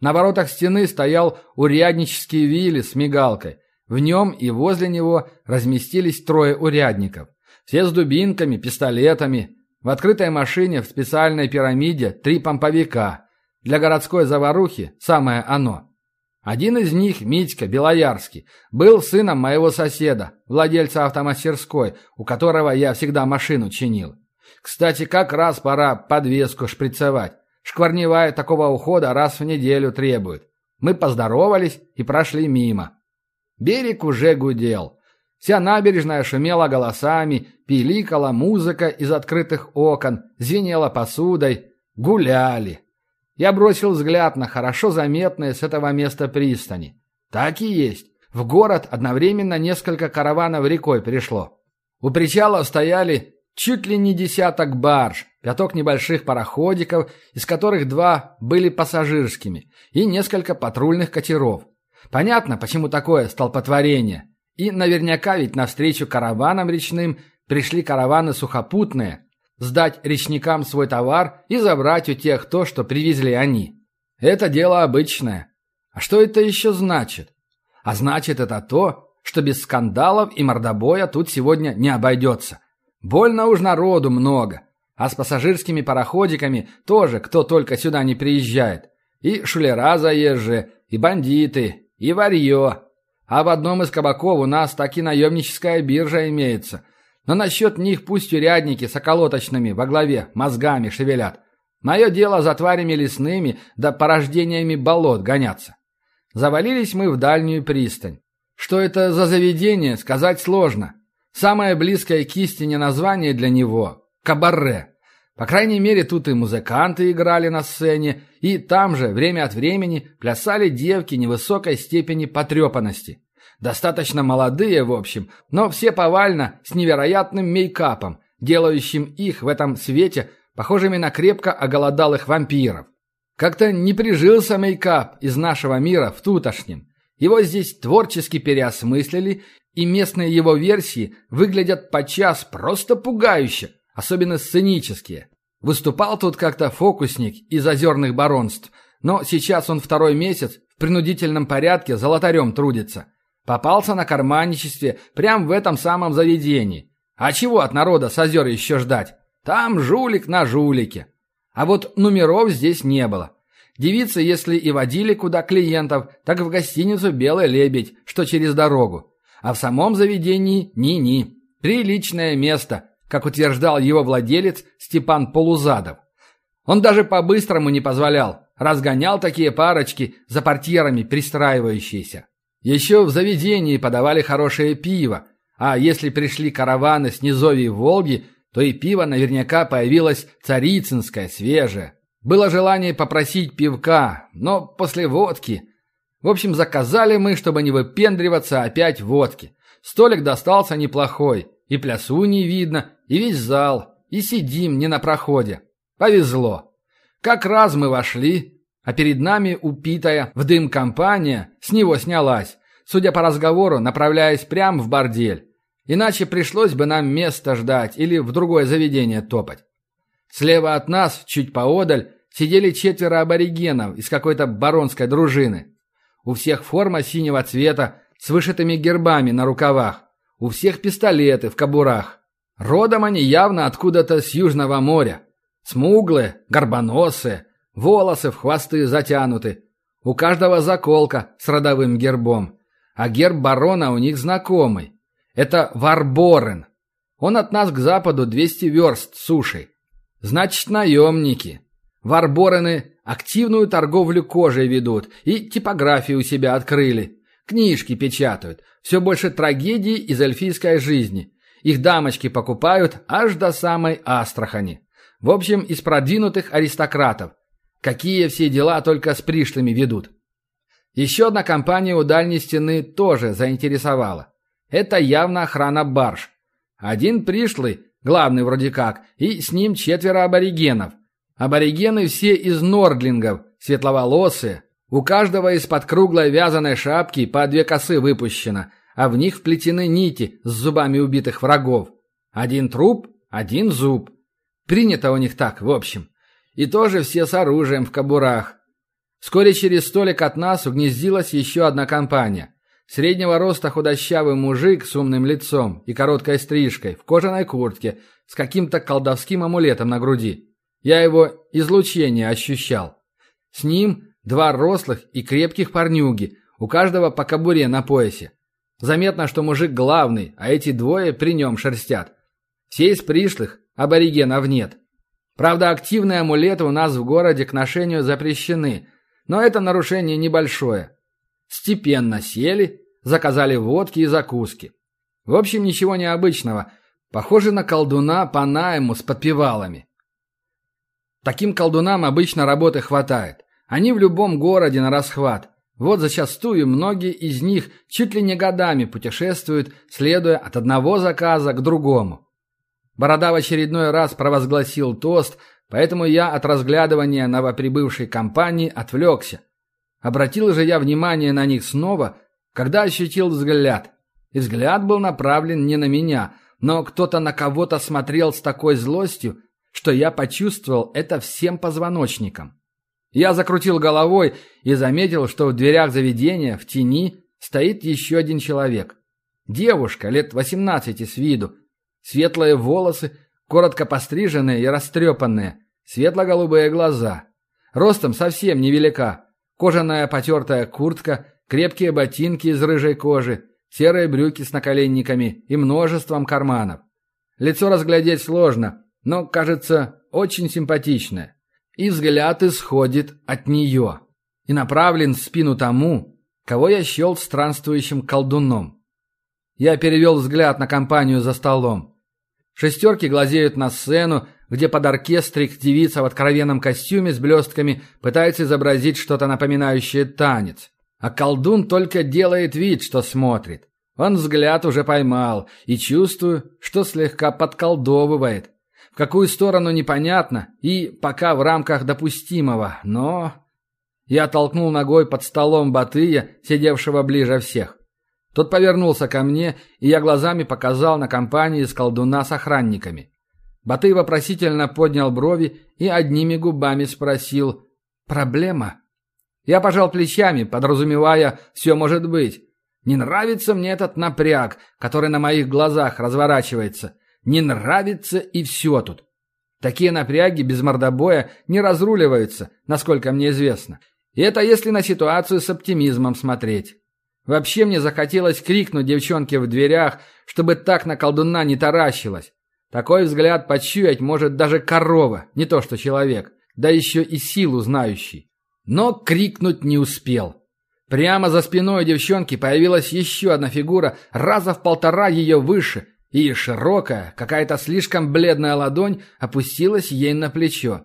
На воротах стены стоял уряднический вилли с мигалкой. В нем и возле него разместились трое урядников. Все с дубинками, пистолетами. В открытой машине в специальной пирамиде три помповика. Для городской заварухи самое оно. Один из них, Митька Белоярский, был сыном моего соседа, владельца автомастерской, у которого я всегда машину чинил. Кстати, как раз пора подвеску шприцевать. Шкварневая такого ухода раз в неделю требует. Мы поздоровались и прошли мимо. Берег уже гудел. Вся набережная шумела голосами, пиликала музыка из открытых окон, звенела посудой. Гуляли. Я бросил взгляд на хорошо заметные с этого места пристани. Так и есть. В город одновременно несколько караванов рекой пришло. У причала стояли чуть ли не десяток барж, пяток небольших пароходиков, из которых два были пассажирскими, и несколько патрульных катеров. Понятно, почему такое столпотворение. И наверняка ведь навстречу караванам речным пришли караваны сухопутные, сдать речникам свой товар и забрать у тех то, что привезли они. Это дело обычное. А что это еще значит? А значит это то, что без скандалов и мордобоя тут сегодня не обойдется. Больно уж народу много. А с пассажирскими пароходиками тоже кто только сюда не приезжает. И шулера заезжие, и бандиты, и варье. А в одном из кабаков у нас так и наемническая биржа имеется. Но насчет них пусть урядники с околоточными во главе мозгами шевелят. Мое дело за тварями лесными да порождениями болот гоняться. Завалились мы в дальнюю пристань. Что это за заведение, сказать сложно. Самое близкое к истине название для него – кабаре. По крайней мере, тут и музыканты играли на сцене, и там же время от времени плясали девки невысокой степени потрепанности. Достаточно молодые, в общем, но все повально с невероятным мейкапом, делающим их в этом свете похожими на крепко оголодалых вампиров. Как-то не прижился мейкап из нашего мира в тутошнем. Его здесь творчески переосмыслили, и местные его версии выглядят подчас просто пугающе, особенно сценические. Выступал тут как-то фокусник из озерных баронств, но сейчас он второй месяц в принудительном порядке золотарем трудится – Попался на карманничестве прямо в этом самом заведении. А чего от народа с озер еще ждать? Там жулик на жулике. А вот номеров здесь не было. Девицы, если и водили куда клиентов, так в гостиницу «Белый лебедь», что через дорогу. А в самом заведении ни-ни. Приличное место, как утверждал его владелец Степан Полузадов. Он даже по-быстрому не позволял, разгонял такие парочки за портьерами пристраивающиеся. Еще в заведении подавали хорошее пиво, а если пришли караваны с низовий Волги, то и пиво наверняка появилось царицынское, свежее. Было желание попросить пивка, но после водки... В общем, заказали мы, чтобы не выпендриваться, опять водки. Столик достался неплохой, и плясу не видно, и весь зал, и сидим не на проходе. Повезло. Как раз мы вошли, а перед нами упитая в дым компания с него снялась, судя по разговору, направляясь прямо в бордель. Иначе пришлось бы нам место ждать или в другое заведение топать. Слева от нас, чуть поодаль, сидели четверо аборигенов из какой-то баронской дружины. У всех форма синего цвета с вышитыми гербами на рукавах. У всех пистолеты в кобурах. Родом они явно откуда-то с Южного моря. Смуглые, горбоносые, Волосы в хвосты затянуты. У каждого заколка с родовым гербом. А герб барона у них знакомый. Это Варборен. Он от нас к западу 200 верст сушей. Значит, наемники. Варборены активную торговлю кожей ведут и типографию у себя открыли. Книжки печатают. Все больше трагедий из эльфийской жизни. Их дамочки покупают аж до самой Астрахани. В общем, из продвинутых аристократов. Какие все дела только с пришлыми ведут. Еще одна компания у дальней стены тоже заинтересовала. Это явно охрана барж. Один пришлый, главный вроде как, и с ним четверо аборигенов. Аборигены все из нордлингов, светловолосые. У каждого из-под круглой вязаной шапки по две косы выпущено, а в них вплетены нити с зубами убитых врагов. Один труп, один зуб. Принято у них так, в общем. И тоже все с оружием в кобурах. Вскоре через столик от нас угнездилась еще одна компания. Среднего роста худощавый мужик с умным лицом и короткой стрижкой, в кожаной куртке, с каким-то колдовским амулетом на груди. Я его излучение ощущал. С ним два рослых и крепких парнюги, у каждого по кобуре на поясе. Заметно, что мужик главный, а эти двое при нем шерстят. Все из пришлых, аборигенов нет. Правда, активные амулеты у нас в городе к ношению запрещены, но это нарушение небольшое. Степенно сели, заказали водки и закуски. В общем, ничего необычного. Похоже на колдуна по найму с подпевалами. Таким колдунам обычно работы хватает. Они в любом городе на расхват. Вот зачастую многие из них чуть ли не годами путешествуют, следуя от одного заказа к другому. Борода в очередной раз провозгласил тост, поэтому я от разглядывания новоприбывшей компании отвлекся. Обратил же я внимание на них снова, когда ощутил взгляд. И взгляд был направлен не на меня, но кто-то на кого-то смотрел с такой злостью, что я почувствовал это всем позвоночником. Я закрутил головой и заметил, что в дверях заведения, в тени, стоит еще один человек. Девушка, лет восемнадцати с виду. Светлые волосы, коротко постриженные и растрепанные, светло-голубые глаза. Ростом совсем невелика. Кожаная потертая куртка, крепкие ботинки из рыжей кожи, серые брюки с наколенниками и множеством карманов. Лицо разглядеть сложно, но, кажется, очень симпатичное. И взгляд исходит от нее. И направлен в спину тому, кого я счел странствующим колдуном. Я перевел взгляд на компанию за столом. Шестерки глазеют на сцену, где под оркестрик девица в откровенном костюме с блестками пытается изобразить что-то напоминающее танец. А колдун только делает вид, что смотрит. Он взгляд уже поймал, и чувствую, что слегка подколдовывает. Какую сторону непонятно, и пока в рамках допустимого, но... Я толкнул ногой под столом Батыя, сидевшего ближе всех. Тот повернулся ко мне, и я глазами показал на компании с колдуна с охранниками. Батый вопросительно поднял брови и одними губами спросил «Проблема?». Я пожал плечами, подразумевая «все может быть». Не нравится мне этот напряг, который на моих глазах разворачивается. Не нравится и все тут. Такие напряги без мордобоя не разруливаются, насколько мне известно. И это если на ситуацию с оптимизмом смотреть. Вообще мне захотелось крикнуть девчонке в дверях, чтобы так на колдуна не таращилась. Такой взгляд почуять может даже корова, не то что человек, да еще и силу знающий. Но крикнуть не успел. Прямо за спиной девчонки появилась еще одна фигура, раза в полтора ее выше, и широкая, какая-то слишком бледная ладонь опустилась ей на плечо.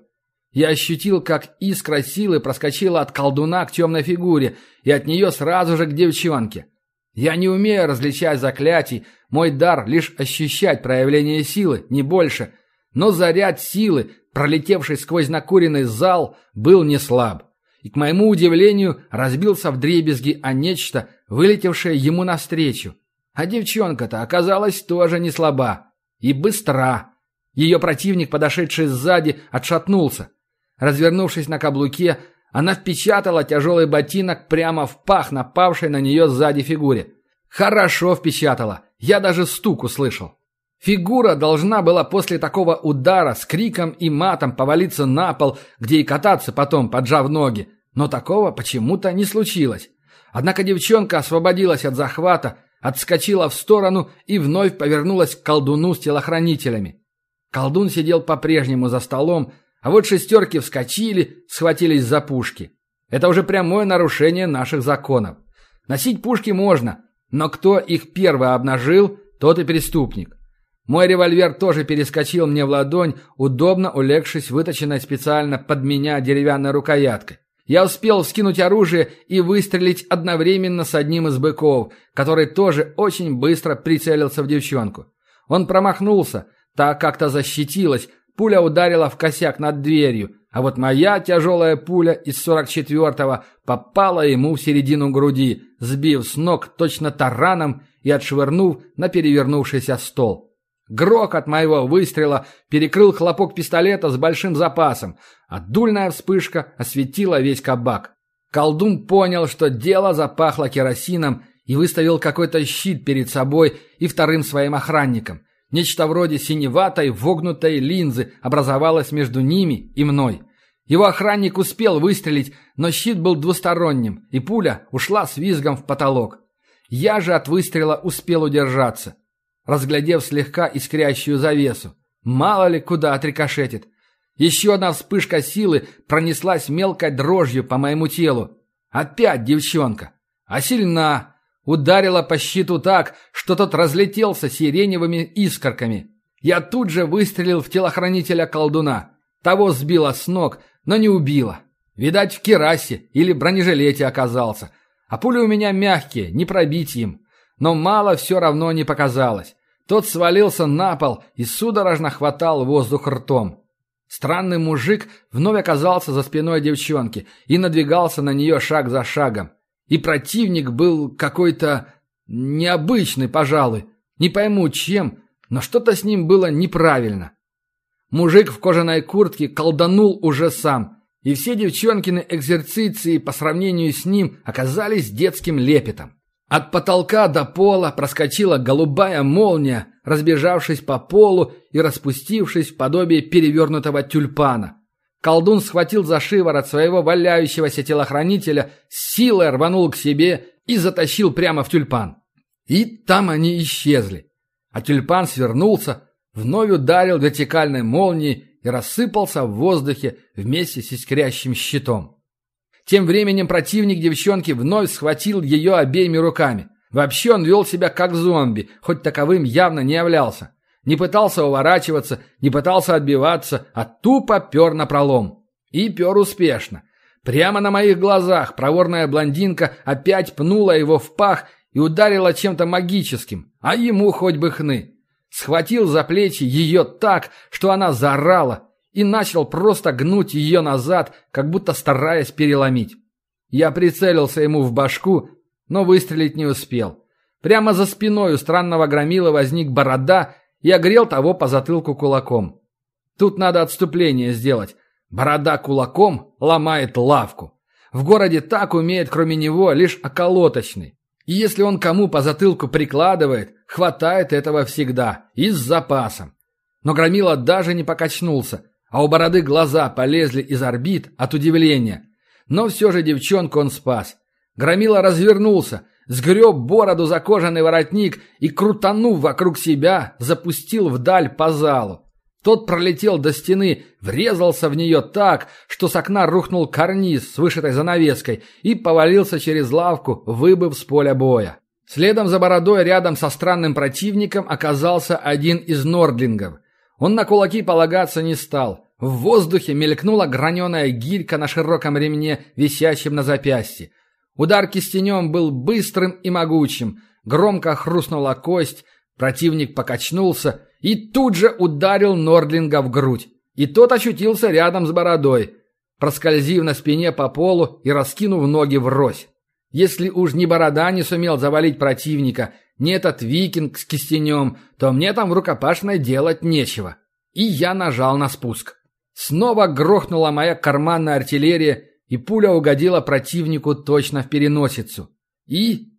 Я ощутил, как искра силы проскочила от колдуна к темной фигуре и от нее сразу же к девчонке. Я не умею различать заклятий, мой дар лишь ощущать проявление силы, не больше. Но заряд силы, пролетевший сквозь накуренный зал, был не слаб. И, к моему удивлению, разбился в дребезги о нечто, вылетевшее ему навстречу. А девчонка-то оказалась тоже не слаба. И быстра. Ее противник, подошедший сзади, отшатнулся. Развернувшись на каблуке, она впечатала тяжелый ботинок прямо в пах напавшей на нее сзади фигуре. Хорошо впечатала. Я даже стук услышал. Фигура должна была после такого удара с криком и матом повалиться на пол, где и кататься потом, поджав ноги. Но такого почему-то не случилось. Однако девчонка освободилась от захвата, отскочила в сторону и вновь повернулась к колдуну с телохранителями. Колдун сидел по-прежнему за столом, а вот шестерки вскочили, схватились за пушки. Это уже прямое нарушение наших законов. Носить пушки можно, но кто их первый обнажил, тот и преступник. Мой револьвер тоже перескочил мне в ладонь, удобно улегшись выточенной специально под меня деревянной рукояткой. Я успел вскинуть оружие и выстрелить одновременно с одним из быков, который тоже очень быстро прицелился в девчонку. Он промахнулся, так как-то защитилась, Пуля ударила в косяк над дверью, а вот моя тяжелая пуля из 44-го попала ему в середину груди, сбив с ног точно тараном и отшвырнув на перевернувшийся стол. Грок от моего выстрела перекрыл хлопок пистолета с большим запасом, а дульная вспышка осветила весь кабак. Колдун понял, что дело запахло керосином и выставил какой-то щит перед собой и вторым своим охранником. Нечто вроде синеватой, вогнутой линзы образовалось между ними и мной. Его охранник успел выстрелить, но щит был двусторонним, и пуля ушла с визгом в потолок. Я же от выстрела успел удержаться, разглядев слегка искрящую завесу. Мало ли куда отрикошетит. Еще одна вспышка силы пронеслась мелкой дрожью по моему телу. Опять девчонка. А сильна. Ударила по щиту так, что тот разлетелся сиреневыми искорками. Я тут же выстрелил в телохранителя колдуна. Того сбило с ног, но не убило. Видать, в керасе или бронежилете оказался. А пули у меня мягкие, не пробить им. Но мало все равно не показалось. Тот свалился на пол и судорожно хватал воздух ртом. Странный мужик вновь оказался за спиной девчонки и надвигался на нее шаг за шагом. И противник был какой-то необычный, пожалуй. Не пойму чем, но что-то с ним было неправильно. Мужик в кожаной куртке колданул уже сам, и все девчонкины экзерциции по сравнению с ним оказались детским лепетом. От потолка до пола проскочила голубая молния, разбежавшись по полу и распустившись в подобие перевернутого тюльпана. Колдун схватил за шиворот своего валяющегося телохранителя, силой рванул к себе и затащил прямо в тюльпан. И там они исчезли. А тюльпан свернулся, вновь ударил вертикальной молнией и рассыпался в воздухе вместе с искрящим щитом. Тем временем противник девчонки вновь схватил ее обеими руками. Вообще он вел себя как зомби, хоть таковым явно не являлся. Не пытался уворачиваться, не пытался отбиваться, а тупо пер на пролом. И пер успешно. Прямо на моих глазах проворная блондинка опять пнула его в пах и ударила чем-то магическим, а ему хоть бы хны. Схватил за плечи ее так, что она заорала, и начал просто гнуть ее назад, как будто стараясь переломить. Я прицелился ему в башку, но выстрелить не успел. Прямо за спиной у странного громила возник борода и огрел того по затылку кулаком. Тут надо отступление сделать. Борода кулаком ломает лавку. В городе так умеет, кроме него, лишь околоточный. И если он кому по затылку прикладывает, хватает этого всегда. И с запасом. Но Громила даже не покачнулся, а у бороды глаза полезли из орбит от удивления. Но все же девчонку он спас. Громила развернулся, сгреб бороду за кожаный воротник и, крутанув вокруг себя, запустил вдаль по залу. Тот пролетел до стены, врезался в нее так, что с окна рухнул карниз с вышитой занавеской и повалился через лавку, выбыв с поля боя. Следом за бородой рядом со странным противником оказался один из нордлингов. Он на кулаки полагаться не стал. В воздухе мелькнула граненая гирька на широком ремне, висящем на запястье. Удар кистенем был быстрым и могучим. Громко хрустнула кость, противник покачнулся и тут же ударил Нордлинга в грудь. И тот ощутился рядом с бородой, проскользив на спине по полу и раскинув ноги врозь. Если уж ни борода не сумел завалить противника, ни этот викинг с кистенем, то мне там в рукопашной делать нечего. И я нажал на спуск. Снова грохнула моя карманная артиллерия, и пуля угодила противнику точно в переносицу. И...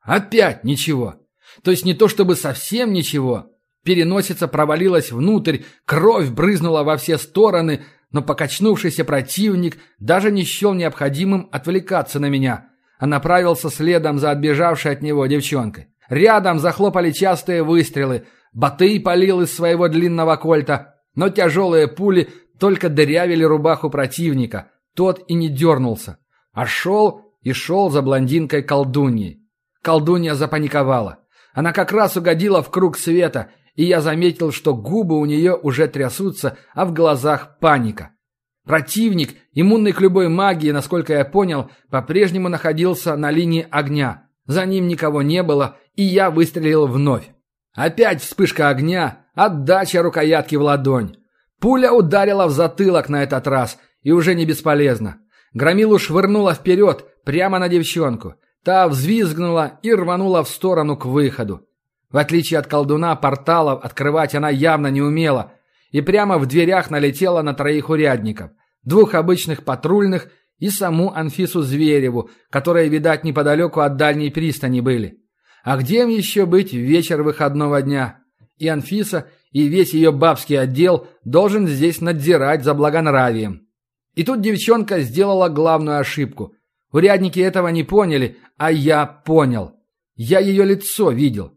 Опять ничего. То есть не то чтобы совсем ничего. Переносица провалилась внутрь, кровь брызнула во все стороны, но покачнувшийся противник даже не счел необходимым отвлекаться на меня, а направился следом за отбежавшей от него девчонкой. Рядом захлопали частые выстрелы. Батый палил из своего длинного кольта, но тяжелые пули только дырявили рубаху противника, тот и не дернулся, а шел и шел за блондинкой колдуньей. Колдунья запаниковала. Она как раз угодила в круг света, и я заметил, что губы у нее уже трясутся, а в глазах паника. Противник, иммунный к любой магии, насколько я понял, по-прежнему находился на линии огня. За ним никого не было, и я выстрелил вновь. Опять вспышка огня, отдача рукоятки в ладонь. Пуля ударила в затылок на этот раз – и уже не бесполезно. Громилу швырнула вперед, прямо на девчонку. Та взвизгнула и рванула в сторону к выходу. В отличие от колдуна, порталов открывать она явно не умела, и прямо в дверях налетела на троих урядников, двух обычных патрульных и саму Анфису Звереву, которые, видать, неподалеку от дальней пристани были. А где им еще быть в вечер выходного дня? И Анфиса, и весь ее бабский отдел должен здесь надзирать за благонравием. И тут девчонка сделала главную ошибку. Урядники этого не поняли, а я понял. Я ее лицо видел.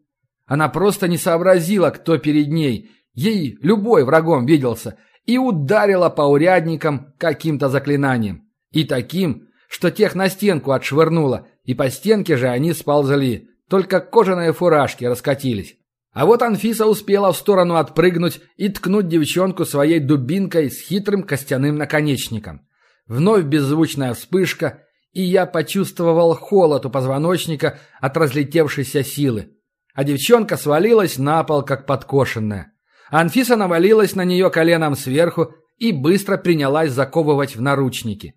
Она просто не сообразила, кто перед ней. Ей любой врагом виделся. И ударила по урядникам каким-то заклинанием. И таким, что тех на стенку отшвырнула, и по стенке же они сползли. Только кожаные фуражки раскатились. А вот Анфиса успела в сторону отпрыгнуть и ткнуть девчонку своей дубинкой с хитрым костяным наконечником. Вновь беззвучная вспышка, и я почувствовал холод у позвоночника от разлетевшейся силы. А девчонка свалилась на пол, как подкошенная. Анфиса навалилась на нее коленом сверху и быстро принялась заковывать в наручники.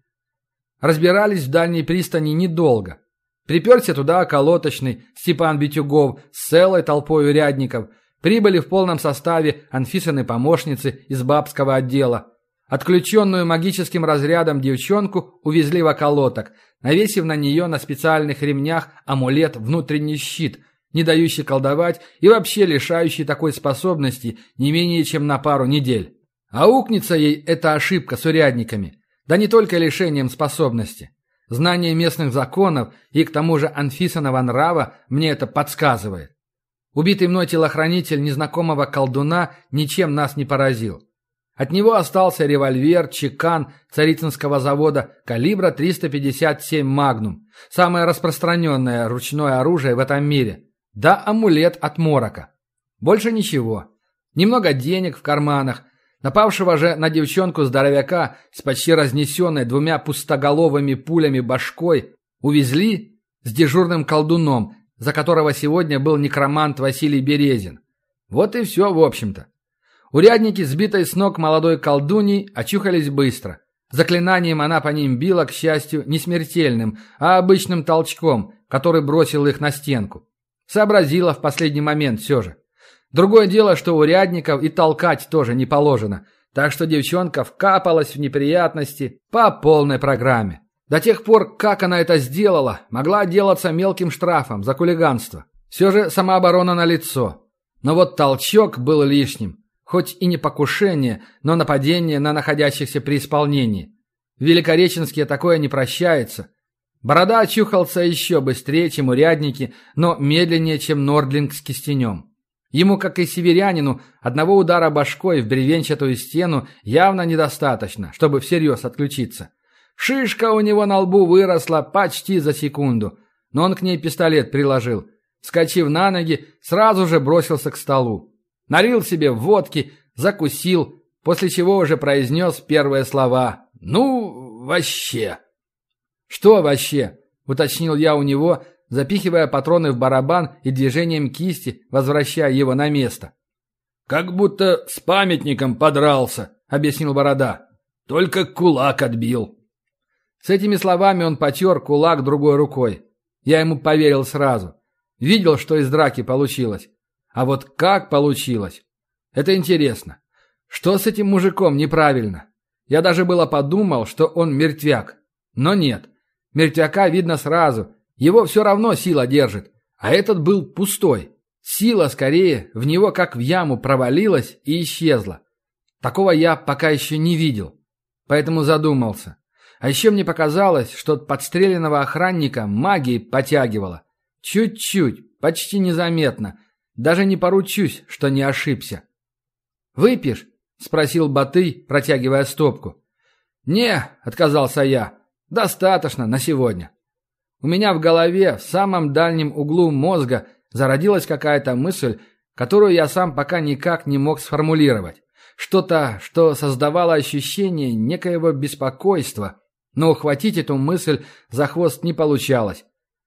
Разбирались в дальней пристани недолго. Приперся туда околоточный Степан Битюгов с целой толпой урядников. Прибыли в полном составе Анфисины помощницы из бабского отдела. Отключенную магическим разрядом девчонку увезли в околоток, навесив на нее на специальных ремнях амулет «Внутренний щит», не дающий колдовать и вообще лишающий такой способности не менее чем на пару недель. А укнется ей эта ошибка с урядниками. Да не только лишением способности. Знание местных законов и к тому же Анфисонова нрава мне это подсказывает. Убитый мной телохранитель незнакомого колдуна ничем нас не поразил. От него остался револьвер «Чекан» Царицынского завода калибра 357 «Магнум», самое распространенное ручное оружие в этом мире, да амулет от морока. Больше ничего. Немного денег в карманах – Напавшего же на девчонку здоровяка с почти разнесенной двумя пустоголовыми пулями башкой увезли с дежурным колдуном, за которого сегодня был некромант Василий Березин. Вот и все, в общем-то. Урядники, сбитой с ног молодой колдуней, очухались быстро. Заклинанием она по ним била, к счастью, не смертельным, а обычным толчком, который бросил их на стенку. Сообразила в последний момент все же. Другое дело, что урядников и толкать тоже не положено, так что девчонка вкапалась в неприятности по полной программе. До тех пор, как она это сделала, могла отделаться мелким штрафом за хулиганство. Все же самооборона на лицо. Но вот толчок был лишним. Хоть и не покушение, но нападение на находящихся при исполнении. В Великореченске такое не прощается. Борода очухался еще быстрее, чем урядники, но медленнее, чем Нордлинг с кистенем. Ему, как и северянину, одного удара башкой в бревенчатую стену явно недостаточно, чтобы всерьез отключиться. Шишка у него на лбу выросла почти за секунду, но он к ней пистолет приложил. Скочив на ноги, сразу же бросился к столу. Налил себе водки, закусил, после чего уже произнес первые слова «Ну, вообще». «Что вообще?» — уточнил я у него, запихивая патроны в барабан и движением кисти возвращая его на место. «Как будто с памятником подрался», — объяснил Борода. «Только кулак отбил». С этими словами он потер кулак другой рукой. Я ему поверил сразу. Видел, что из драки получилось. А вот как получилось? Это интересно. Что с этим мужиком неправильно? Я даже было подумал, что он мертвяк. Но нет. Мертвяка видно сразу, его все равно сила держит, а этот был пустой. Сила, скорее, в него как в яму провалилась и исчезла. Такого я пока еще не видел. Поэтому задумался. А еще мне показалось, что от подстреленного охранника магии потягивало. Чуть-чуть, почти незаметно. Даже не поручусь, что не ошибся. «Выпьешь?» — спросил Батый, протягивая стопку. «Не», — отказался я. «Достаточно на сегодня». У меня в голове, в самом дальнем углу мозга, зародилась какая-то мысль, которую я сам пока никак не мог сформулировать. Что-то, что создавало ощущение некоего беспокойства, но ухватить эту мысль за хвост не получалось.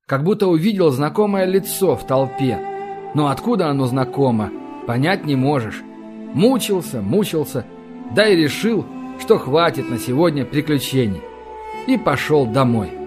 Как будто увидел знакомое лицо в толпе. Но откуда оно знакомо, понять не можешь. Мучился, мучился, да и решил, что хватит на сегодня приключений. И пошел домой.